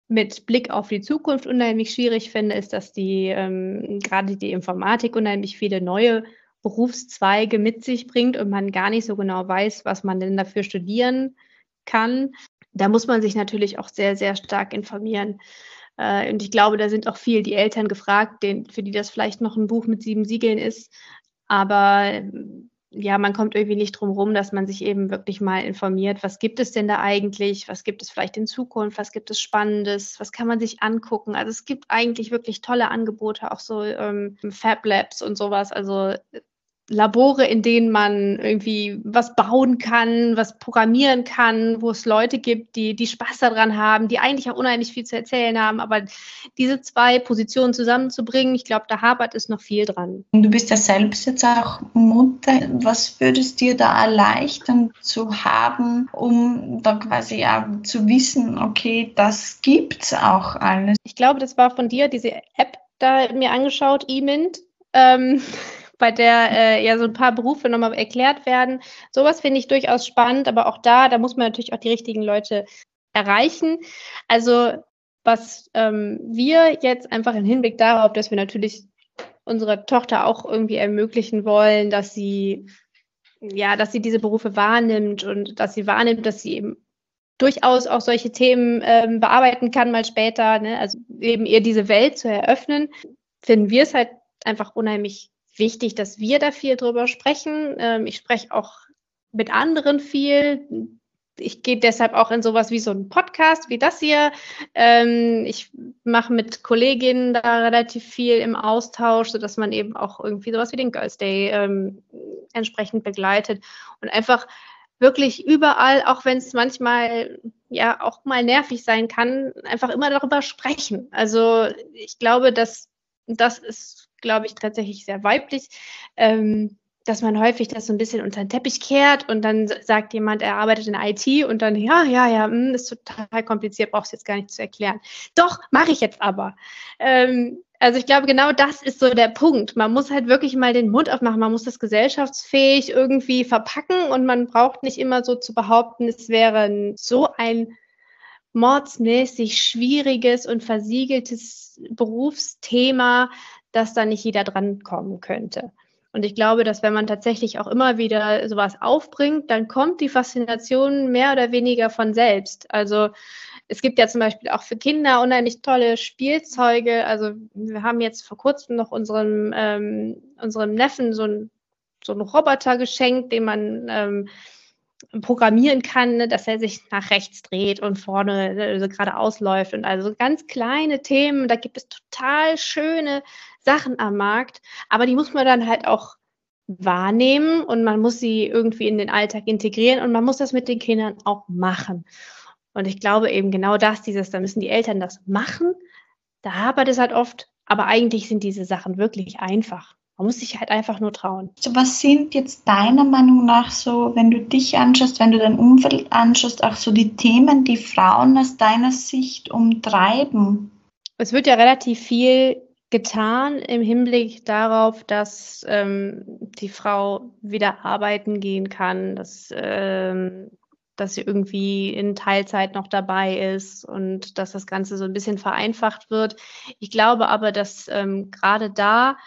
mit Blick auf die Zukunft unheimlich schwierig finde, ist, dass die ähm, gerade die Informatik unheimlich viele neue Berufszweige mit sich bringt und man gar nicht so genau weiß, was man denn dafür studieren kann da muss man sich natürlich auch sehr, sehr stark informieren. Äh, und ich glaube, da sind auch viel die Eltern gefragt, den, für die das vielleicht noch ein Buch mit sieben Siegeln ist. Aber ja, man kommt irgendwie nicht drum rum, dass man sich eben wirklich mal informiert, was gibt es denn da eigentlich, was gibt es vielleicht in Zukunft, was gibt es Spannendes, was kann man sich angucken. Also es gibt eigentlich wirklich tolle Angebote, auch so ähm, Fab Labs und sowas. Also Labore, in denen man irgendwie was bauen kann, was programmieren kann, wo es Leute gibt, die, die Spaß daran haben, die eigentlich auch unheimlich viel zu erzählen haben. Aber diese zwei Positionen zusammenzubringen, ich glaube, da hapert es noch viel dran.
Du bist ja selbst jetzt auch Mutter. Was würdest dir da erleichtern zu haben, um da quasi auch zu wissen, okay, das gibt's auch alles?
Ich glaube, das war von dir, diese App da mir angeschaut, eMint. Ähm, bei der äh, ja so ein paar Berufe nochmal erklärt werden. Sowas finde ich durchaus spannend, aber auch da, da muss man natürlich auch die richtigen Leute erreichen. Also was ähm, wir jetzt einfach im Hinblick darauf, dass wir natürlich unserer Tochter auch irgendwie ermöglichen wollen, dass sie ja, dass sie diese Berufe wahrnimmt und dass sie wahrnimmt, dass sie eben durchaus auch solche Themen ähm, bearbeiten kann mal später, ne? also eben ihr diese Welt zu eröffnen, finden wir es halt einfach unheimlich wichtig, dass wir da viel drüber sprechen. Ähm, ich spreche auch mit anderen viel. Ich gehe deshalb auch in sowas wie so einen Podcast wie das hier. Ähm, ich mache mit Kolleginnen da relativ viel im Austausch, sodass man eben auch irgendwie sowas wie den Girls Day ähm, entsprechend begleitet und einfach wirklich überall, auch wenn es manchmal ja auch mal nervig sein kann, einfach immer darüber sprechen. Also ich glaube, dass das ist glaube ich, tatsächlich sehr weiblich, ähm, dass man häufig das so ein bisschen unter den Teppich kehrt und dann sagt jemand, er arbeitet in IT und dann, ja, ja, ja, mh, hm, ist total kompliziert, brauchst jetzt gar nicht zu erklären. Doch, mache ich jetzt aber. Ähm, also ich glaube, genau das ist so der Punkt. Man muss halt wirklich mal den Mund aufmachen, man muss das gesellschaftsfähig irgendwie verpacken und man braucht nicht immer so zu behaupten, es wäre so ein mordsmäßig schwieriges und versiegeltes Berufsthema, dass da nicht jeder dran kommen könnte. Und ich glaube, dass wenn man tatsächlich auch immer wieder sowas aufbringt, dann kommt die Faszination mehr oder weniger von selbst. Also es gibt ja zum Beispiel auch für Kinder unheimlich tolle Spielzeuge. Also wir haben jetzt vor kurzem noch unserem, ähm, unserem Neffen so ein so einen Roboter geschenkt, den man ähm, programmieren kann, ne, dass er sich nach rechts dreht und vorne also geradeaus läuft. Und also ganz kleine Themen, da gibt es total schöne Sachen am Markt, aber die muss man dann halt auch wahrnehmen und man muss sie irgendwie in den Alltag integrieren und man muss das mit den Kindern auch machen. Und ich glaube eben genau das, dieses, da müssen die Eltern das machen. Da hapert es halt oft, aber eigentlich sind diese Sachen wirklich einfach. Man muss sich halt einfach nur trauen.
So, was sind jetzt deiner Meinung nach so, wenn du dich anschaust, wenn du dein Umfeld anschaust, auch so die Themen, die Frauen aus deiner Sicht umtreiben?
Es wird ja relativ viel getan im Hinblick darauf, dass ähm, die Frau wieder arbeiten gehen kann, dass, ähm, dass sie irgendwie in Teilzeit noch dabei ist und dass das Ganze so ein bisschen vereinfacht wird. Ich glaube aber, dass ähm, gerade da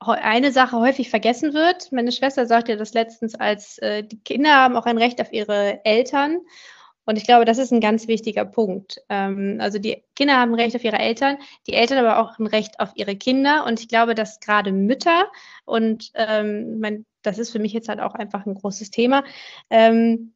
eine Sache häufig vergessen wird. Meine Schwester sagte das letztens, als äh, die Kinder haben auch ein Recht auf ihre Eltern. Und ich glaube, das ist ein ganz wichtiger Punkt. Ähm, also die Kinder haben ein Recht auf ihre Eltern, die Eltern aber auch ein Recht auf ihre Kinder. Und ich glaube, dass gerade Mütter, und ähm, mein, das ist für mich jetzt halt auch einfach ein großes Thema, ähm,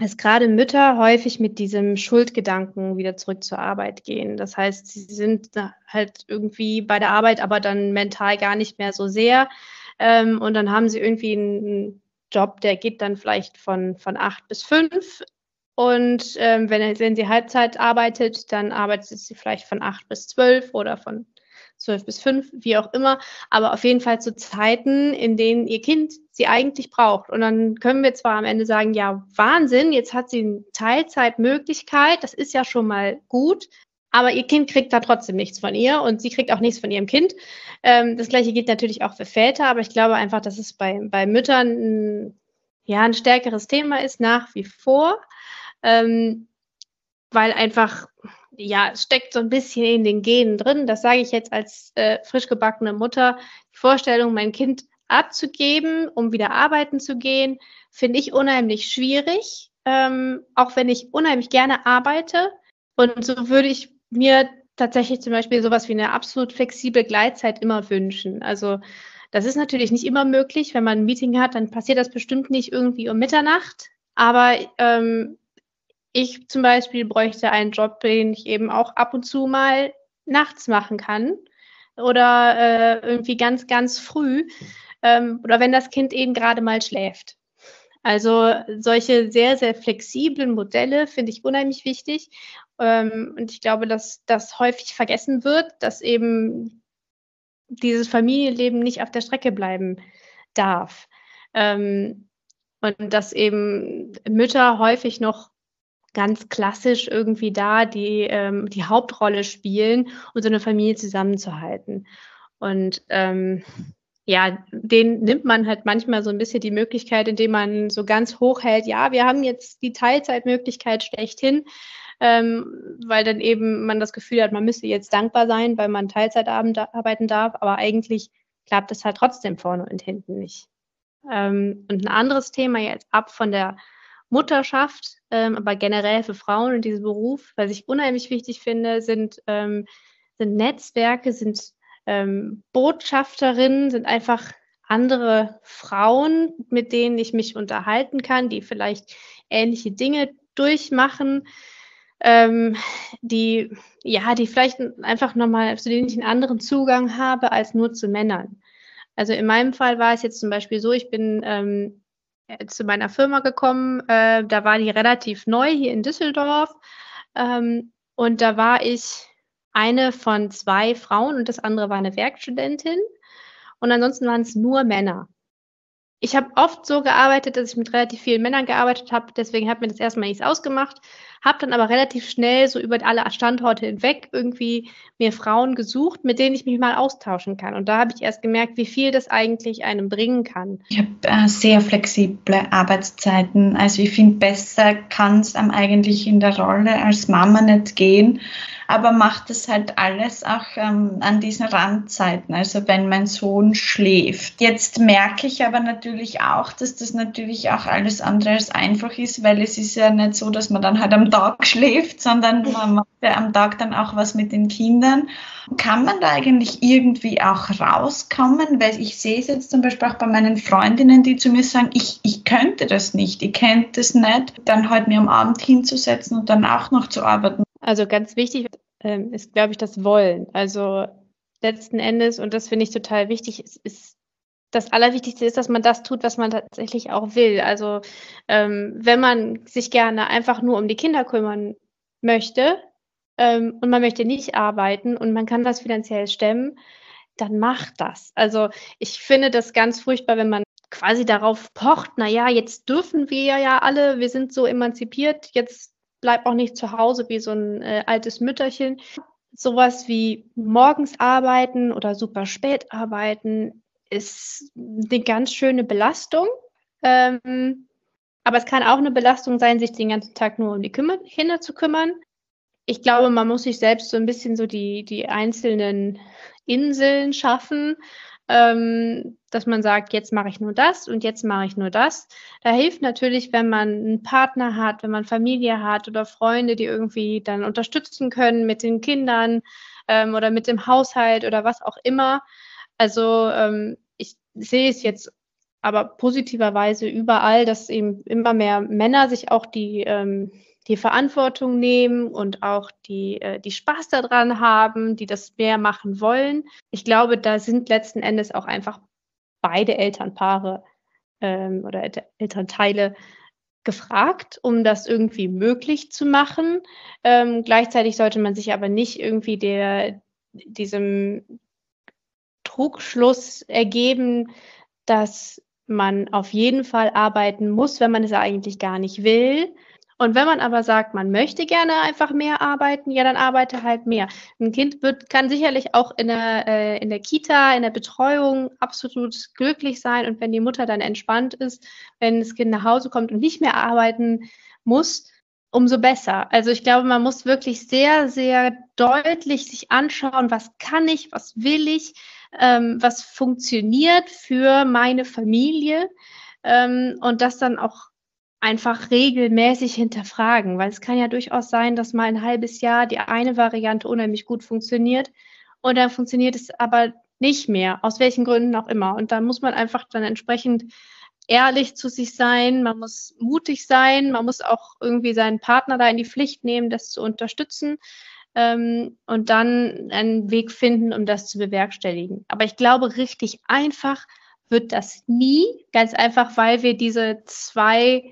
dass gerade Mütter häufig mit diesem Schuldgedanken wieder zurück zur Arbeit gehen. Das heißt, sie sind halt irgendwie bei der Arbeit, aber dann mental gar nicht mehr so sehr. Ähm, und dann haben sie irgendwie einen Job, der geht dann vielleicht von, von acht bis fünf. Und ähm, wenn, wenn sie Halbzeit arbeitet, dann arbeitet sie vielleicht von acht bis zwölf oder von zwölf bis fünf, wie auch immer, aber auf jeden Fall zu Zeiten, in denen ihr Kind sie eigentlich braucht. Und dann können wir zwar am Ende sagen, ja, Wahnsinn, jetzt hat sie eine Teilzeitmöglichkeit, das ist ja schon mal gut, aber ihr Kind kriegt da trotzdem nichts von ihr und sie kriegt auch nichts von ihrem Kind. Ähm, das gleiche gilt natürlich auch für Väter, aber ich glaube einfach, dass es bei, bei Müttern ein, ja, ein stärkeres Thema ist nach wie vor, ähm, weil einfach ja, es steckt so ein bisschen in den Genen drin. Das sage ich jetzt als äh, frisch gebackene Mutter. Die Vorstellung, mein Kind abzugeben, um wieder arbeiten zu gehen, finde ich unheimlich schwierig, ähm, auch wenn ich unheimlich gerne arbeite. Und so würde ich mir tatsächlich zum Beispiel sowas wie eine absolut flexible Gleitzeit immer wünschen. Also das ist natürlich nicht immer möglich. Wenn man ein Meeting hat, dann passiert das bestimmt nicht irgendwie um Mitternacht. Aber ähm, ich zum Beispiel bräuchte einen Job, den ich eben auch ab und zu mal nachts machen kann oder äh, irgendwie ganz, ganz früh ähm, oder wenn das Kind eben gerade mal schläft. Also solche sehr, sehr flexiblen Modelle finde ich unheimlich wichtig. Ähm, und ich glaube, dass das häufig vergessen wird, dass eben dieses Familienleben nicht auf der Strecke bleiben darf. Ähm, und dass eben Mütter häufig noch ganz klassisch irgendwie da die, ähm, die Hauptrolle spielen und so eine Familie zusammenzuhalten. Und ähm, ja, den nimmt man halt manchmal so ein bisschen die Möglichkeit, indem man so ganz hoch hält, ja, wir haben jetzt die Teilzeitmöglichkeit schlechthin, ähm, weil dann eben man das Gefühl hat, man müsste jetzt dankbar sein, weil man Teilzeit arbeiten darf, aber eigentlich klappt es halt trotzdem vorne und hinten nicht. Ähm, und ein anderes Thema jetzt ab von der Mutterschaft, ähm, aber generell für Frauen in diesem Beruf, was ich unheimlich wichtig finde, sind, ähm, sind Netzwerke, sind ähm, Botschafterinnen, sind einfach andere Frauen, mit denen ich mich unterhalten kann, die vielleicht ähnliche Dinge durchmachen, ähm, die ja, die vielleicht einfach nochmal, zu denen ich einen anderen Zugang habe als nur zu Männern. Also in meinem Fall war es jetzt zum Beispiel so, ich bin ähm, äh, zu meiner Firma gekommen. Äh, da war die relativ neu hier in Düsseldorf. Ähm, und da war ich eine von zwei Frauen und das andere war eine Werkstudentin. Und ansonsten waren es nur Männer. Ich habe oft so gearbeitet, dass ich mit relativ vielen Männern gearbeitet habe. Deswegen hat mir das erstmal nichts ausgemacht. Habe dann aber relativ schnell so über alle Standorte hinweg irgendwie mir Frauen gesucht, mit denen ich mich mal austauschen kann. Und da habe ich erst gemerkt, wie viel das eigentlich einem bringen kann.
Ich habe äh, sehr flexible Arbeitszeiten. Also ich finde, besser kann es am eigentlich in der Rolle als Mama nicht gehen aber macht es halt alles auch ähm, an diesen Randzeiten, also wenn mein Sohn schläft. Jetzt merke ich aber natürlich auch, dass das natürlich auch alles andere als einfach ist, weil es ist ja nicht so, dass man dann halt am Tag schläft, sondern [LAUGHS] man macht ja am Tag dann auch was mit den Kindern. Kann man da eigentlich irgendwie auch rauskommen? Weil ich sehe es jetzt zum Beispiel auch bei meinen Freundinnen, die zu mir sagen, ich, ich könnte das nicht, ich könnte es nicht, dann halt mir am Abend hinzusetzen und dann auch noch zu arbeiten.
Also ganz wichtig ähm, ist, glaube ich, das Wollen. Also letzten Endes, und das finde ich total wichtig, ist, ist das Allerwichtigste ist, dass man das tut, was man tatsächlich auch will. Also ähm, wenn man sich gerne einfach nur um die Kinder kümmern möchte ähm, und man möchte nicht arbeiten und man kann das finanziell stemmen, dann macht das. Also ich finde das ganz furchtbar, wenn man quasi darauf pocht, na ja, jetzt dürfen wir ja alle, wir sind so emanzipiert, jetzt bleib auch nicht zu Hause wie so ein äh, altes Mütterchen. Sowas wie morgens arbeiten oder super spät arbeiten ist eine ganz schöne Belastung. Ähm, aber es kann auch eine Belastung sein, sich den ganzen Tag nur um die Kinder zu kümmern. Ich glaube, man muss sich selbst so ein bisschen so die, die einzelnen Inseln schaffen ähm, dass man sagt, jetzt mache ich nur das und jetzt mache ich nur das. Da hilft natürlich, wenn man einen Partner hat, wenn man Familie hat oder Freunde, die irgendwie dann unterstützen können mit den Kindern ähm, oder mit dem Haushalt oder was auch immer. Also ähm, ich sehe es jetzt aber positiverweise überall, dass eben immer mehr Männer sich auch die ähm, die Verantwortung nehmen und auch die, äh, die Spaß daran haben, die das mehr machen wollen. Ich glaube, da sind letzten Endes auch einfach beide Elternpaare ähm, oder El Elternteile gefragt, um das irgendwie möglich zu machen. Ähm, gleichzeitig sollte man sich aber nicht irgendwie der, diesem Trugschluss ergeben, dass man auf jeden Fall arbeiten muss, wenn man es eigentlich gar nicht will, und wenn man aber sagt, man möchte gerne einfach mehr arbeiten, ja, dann arbeite halt mehr. Ein Kind wird, kann sicherlich auch in der, äh, in der Kita, in der Betreuung absolut glücklich sein. Und wenn die Mutter dann entspannt ist, wenn das Kind nach Hause kommt und nicht mehr arbeiten muss, umso besser. Also ich glaube, man muss wirklich sehr, sehr deutlich sich anschauen, was kann ich, was will ich, ähm, was funktioniert für meine Familie ähm, und das dann auch einfach regelmäßig hinterfragen, weil es kann ja durchaus sein, dass mal ein halbes Jahr die eine Variante unheimlich gut funktioniert und dann funktioniert es aber nicht mehr, aus welchen Gründen auch immer. Und da muss man einfach dann entsprechend ehrlich zu sich sein, man muss mutig sein, man muss auch irgendwie seinen Partner da in die Pflicht nehmen, das zu unterstützen ähm, und dann einen Weg finden, um das zu bewerkstelligen. Aber ich glaube, richtig einfach wird das nie, ganz einfach, weil wir diese zwei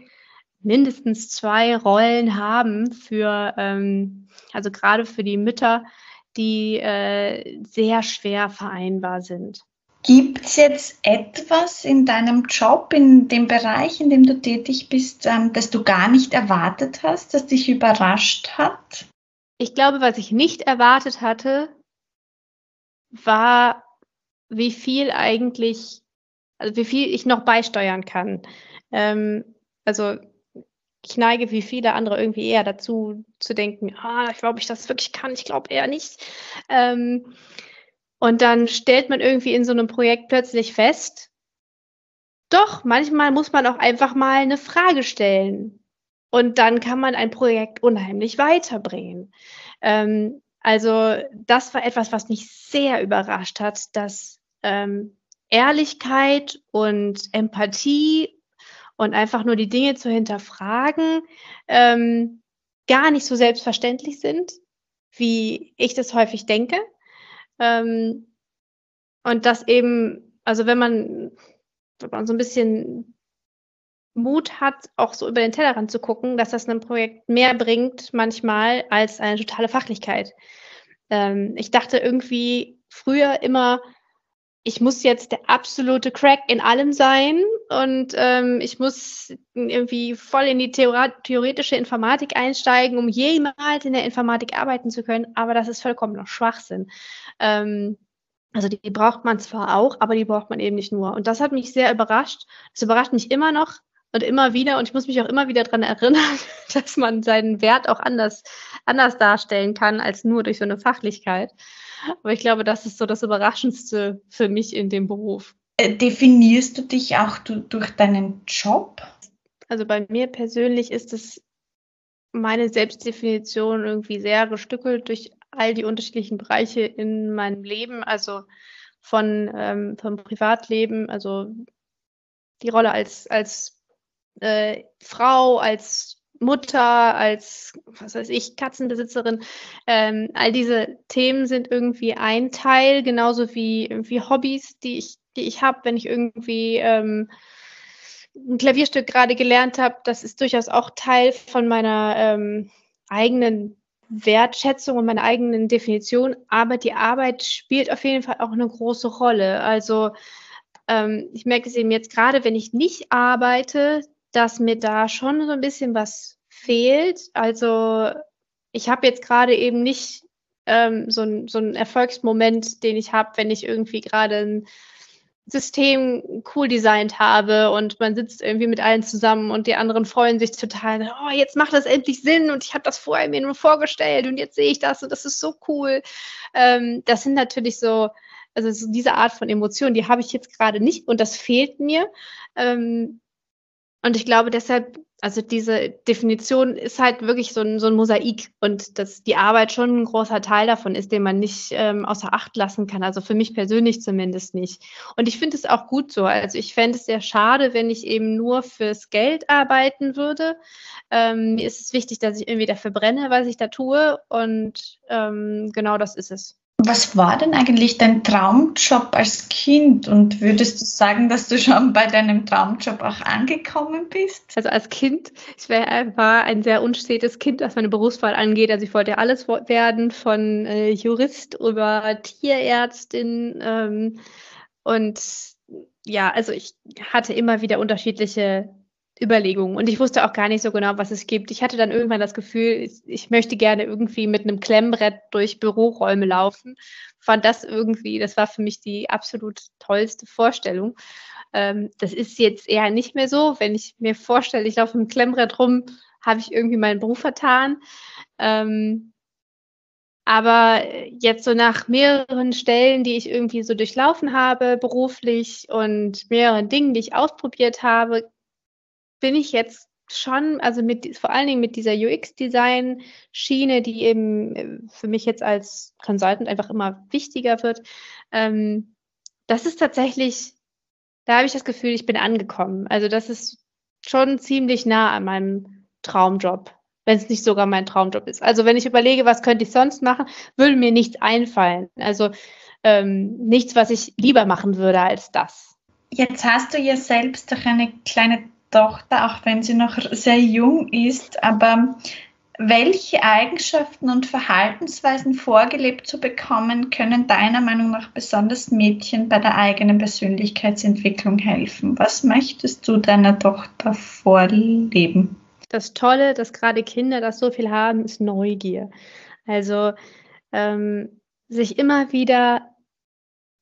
mindestens zwei Rollen haben für, ähm, also gerade für die Mütter, die äh, sehr schwer vereinbar sind.
Gibt es jetzt etwas in deinem Job, in dem Bereich, in dem du tätig bist, ähm, das du gar nicht erwartet hast, das dich überrascht hat?
Ich glaube, was ich nicht erwartet hatte, war, wie viel eigentlich, also wie viel ich noch beisteuern kann. Ähm, also ich neige wie viele andere irgendwie eher dazu zu denken, ah, ich glaube, ich das wirklich kann, ich glaube eher nicht. Ähm, und dann stellt man irgendwie in so einem Projekt plötzlich fest, doch, manchmal muss man auch einfach mal eine Frage stellen. Und dann kann man ein Projekt unheimlich weiterbringen. Ähm, also das war etwas, was mich sehr überrascht hat, dass ähm, Ehrlichkeit und Empathie und einfach nur die Dinge zu hinterfragen, ähm, gar nicht so selbstverständlich sind, wie ich das häufig denke. Ähm, und das eben, also wenn man, wenn man so ein bisschen Mut hat, auch so über den Tellerrand zu gucken, dass das einem Projekt mehr bringt manchmal als eine totale Fachlichkeit. Ähm, ich dachte irgendwie früher immer, ich muss jetzt der absolute Crack in allem sein und ähm, ich muss irgendwie voll in die theoretische Informatik einsteigen, um jemals in der Informatik arbeiten zu können. Aber das ist vollkommen noch Schwachsinn. Ähm, also die, die braucht man zwar auch, aber die braucht man eben nicht nur. Und das hat mich sehr überrascht. Das überrascht mich immer noch und immer wieder. Und ich muss mich auch immer wieder daran erinnern, [LAUGHS] dass man seinen Wert auch anders, anders darstellen kann als nur durch so eine Fachlichkeit. Aber ich glaube, das ist so das Überraschendste für mich in dem Beruf.
Äh, definierst du dich auch du, durch deinen Job?
Also bei mir persönlich ist es meine Selbstdefinition irgendwie sehr gestückelt durch all die unterschiedlichen Bereiche in meinem Leben, also von ähm, vom Privatleben, also die Rolle als als äh, Frau, als Mutter, als was weiß ich Katzenbesitzerin. Ähm, all diese Themen sind irgendwie ein Teil, genauso wie irgendwie Hobbys, die ich die ich habe, wenn ich irgendwie ähm, ein Klavierstück gerade gelernt habe, das ist durchaus auch Teil von meiner ähm, eigenen Wertschätzung und meiner eigenen Definition, aber die Arbeit spielt auf jeden Fall auch eine große Rolle. Also ähm, ich merke es eben jetzt gerade, wenn ich nicht arbeite, dass mir da schon so ein bisschen was fehlt. Also ich habe jetzt gerade eben nicht ähm, so, ein, so einen Erfolgsmoment, den ich habe, wenn ich irgendwie gerade ein System cool designt habe und man sitzt irgendwie mit allen zusammen und die anderen freuen sich total, oh, jetzt macht das endlich Sinn und ich habe das vorher mir nur vorgestellt und jetzt sehe ich das und das ist so cool. Ähm, das sind natürlich so, also so diese Art von Emotionen, die habe ich jetzt gerade nicht und das fehlt mir. Ähm, und ich glaube deshalb also diese Definition ist halt wirklich so ein, so ein Mosaik und dass die Arbeit schon ein großer Teil davon ist, den man nicht ähm, außer Acht lassen kann. Also für mich persönlich zumindest nicht. Und ich finde es auch gut so. Also ich fände es sehr schade, wenn ich eben nur fürs Geld arbeiten würde. Ähm, mir ist es wichtig, dass ich irgendwie dafür brenne, was ich da tue. Und ähm, genau das ist es.
Was war denn eigentlich dein Traumjob als Kind und würdest du sagen, dass du schon bei deinem Traumjob auch angekommen bist?
Also als Kind, ich war ein sehr unstetes Kind, was meine Berufswahl angeht. Also ich wollte alles werden, von äh, Jurist über Tierärztin ähm, und ja, also ich hatte immer wieder unterschiedliche Überlegungen. Und ich wusste auch gar nicht so genau, was es gibt. Ich hatte dann irgendwann das Gefühl, ich möchte gerne irgendwie mit einem Klemmbrett durch Büroräume laufen. Fand das irgendwie, das war für mich die absolut tollste Vorstellung. Ähm, das ist jetzt eher nicht mehr so. Wenn ich mir vorstelle, ich laufe mit dem Klemmbrett rum, habe ich irgendwie meinen Beruf vertan. Ähm, aber jetzt so nach mehreren Stellen, die ich irgendwie so durchlaufen habe, beruflich und mehreren Dingen, die ich ausprobiert habe, bin ich jetzt schon, also mit, vor allen Dingen mit dieser UX-Design-Schiene, die eben äh, für mich jetzt als Consultant einfach immer wichtiger wird, ähm, das ist tatsächlich, da habe ich das Gefühl, ich bin angekommen. Also das ist schon ziemlich nah an meinem Traumjob, wenn es nicht sogar mein Traumjob ist. Also wenn ich überlege, was könnte ich sonst machen, würde mir nichts einfallen. Also ähm, nichts, was ich lieber machen würde als das.
Jetzt hast du ja selbst doch eine kleine Tochter, auch wenn sie noch sehr jung ist, aber welche Eigenschaften und Verhaltensweisen vorgelebt zu bekommen, können deiner Meinung nach besonders Mädchen bei der eigenen Persönlichkeitsentwicklung helfen? Was möchtest du deiner Tochter vorleben?
Das Tolle, dass gerade Kinder das so viel haben, ist Neugier. Also ähm, sich immer wieder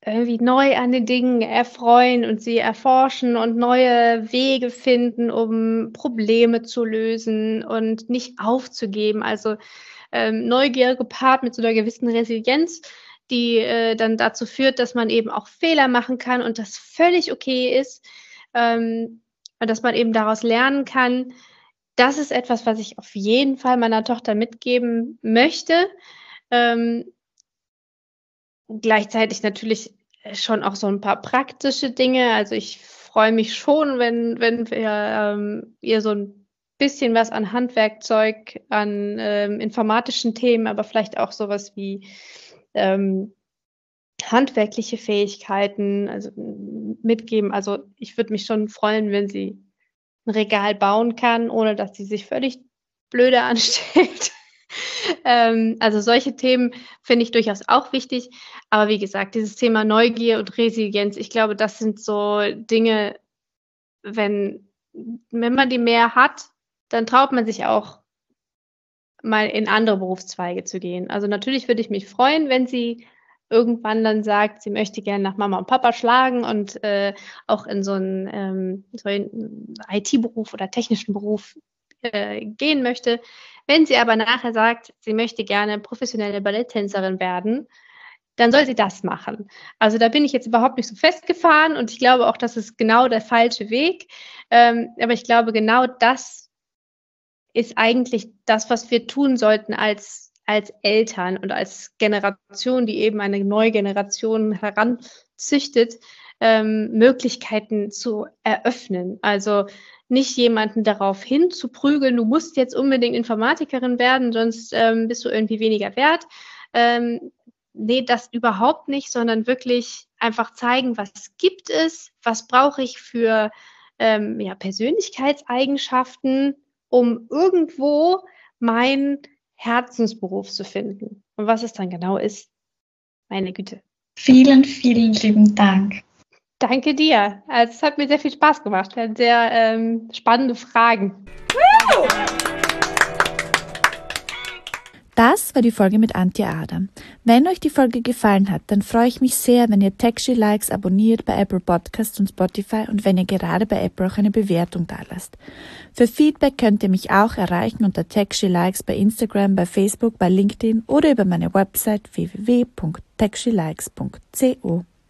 irgendwie neu an den Dingen erfreuen und sie erforschen und neue Wege finden, um Probleme zu lösen und nicht aufzugeben. Also ähm, Neugier gepaart mit so einer gewissen Resilienz, die äh, dann dazu führt, dass man eben auch Fehler machen kann und das völlig okay ist ähm, und dass man eben daraus lernen kann. Das ist etwas, was ich auf jeden Fall meiner Tochter mitgeben möchte. Ähm, gleichzeitig natürlich schon auch so ein paar praktische Dinge. Also ich freue mich schon, wenn, wenn wir ähm, ihr so ein bisschen was an Handwerkzeug, an ähm, informatischen Themen, aber vielleicht auch sowas wie ähm, handwerkliche Fähigkeiten also mitgeben. Also ich würde mich schon freuen, wenn sie ein Regal bauen kann, ohne dass sie sich völlig blöde [LAUGHS] anstellt. Ähm, also solche Themen finde ich durchaus auch wichtig. Aber wie gesagt, dieses Thema Neugier und Resilienz, ich glaube, das sind so Dinge, wenn, wenn man die mehr hat, dann traut man sich auch mal in andere Berufszweige zu gehen. Also natürlich würde ich mich freuen, wenn sie irgendwann dann sagt, sie möchte gerne nach Mama und Papa schlagen und äh, auch in so einen, ähm, so einen IT-Beruf oder technischen Beruf äh, gehen möchte. Wenn sie aber nachher sagt, sie möchte gerne professionelle Balletttänzerin werden, dann soll sie das machen. Also da bin ich jetzt überhaupt nicht so festgefahren und ich glaube auch, das ist genau der falsche Weg. Ähm, aber ich glaube, genau das ist eigentlich das, was wir tun sollten als, als Eltern und als Generation, die eben eine neue Generation heranzüchtet, ähm, Möglichkeiten zu eröffnen. Also nicht jemanden darauf hin zu prügeln, du musst jetzt unbedingt Informatikerin werden, sonst ähm, bist du irgendwie weniger wert. Ähm, nee, das überhaupt nicht, sondern wirklich einfach zeigen, was gibt es, was brauche ich für ähm, ja, Persönlichkeitseigenschaften, um irgendwo meinen Herzensberuf zu finden. Und was es dann genau ist, meine Güte.
Vielen, vielen lieben Dank.
Danke dir. Also, es hat mir sehr viel Spaß gemacht. Wir hatten sehr ähm, spannende Fragen.
Das war die Folge mit Antje Adam. Wenn euch die Folge gefallen hat, dann freue ich mich sehr, wenn ihr Taxi Likes abonniert bei Apple Podcasts und Spotify und wenn ihr gerade bei Apple auch eine Bewertung dalasst. Für Feedback könnt ihr mich auch erreichen unter Taxi Likes bei Instagram, bei Facebook, bei LinkedIn oder über meine Website www.taxilikes.co.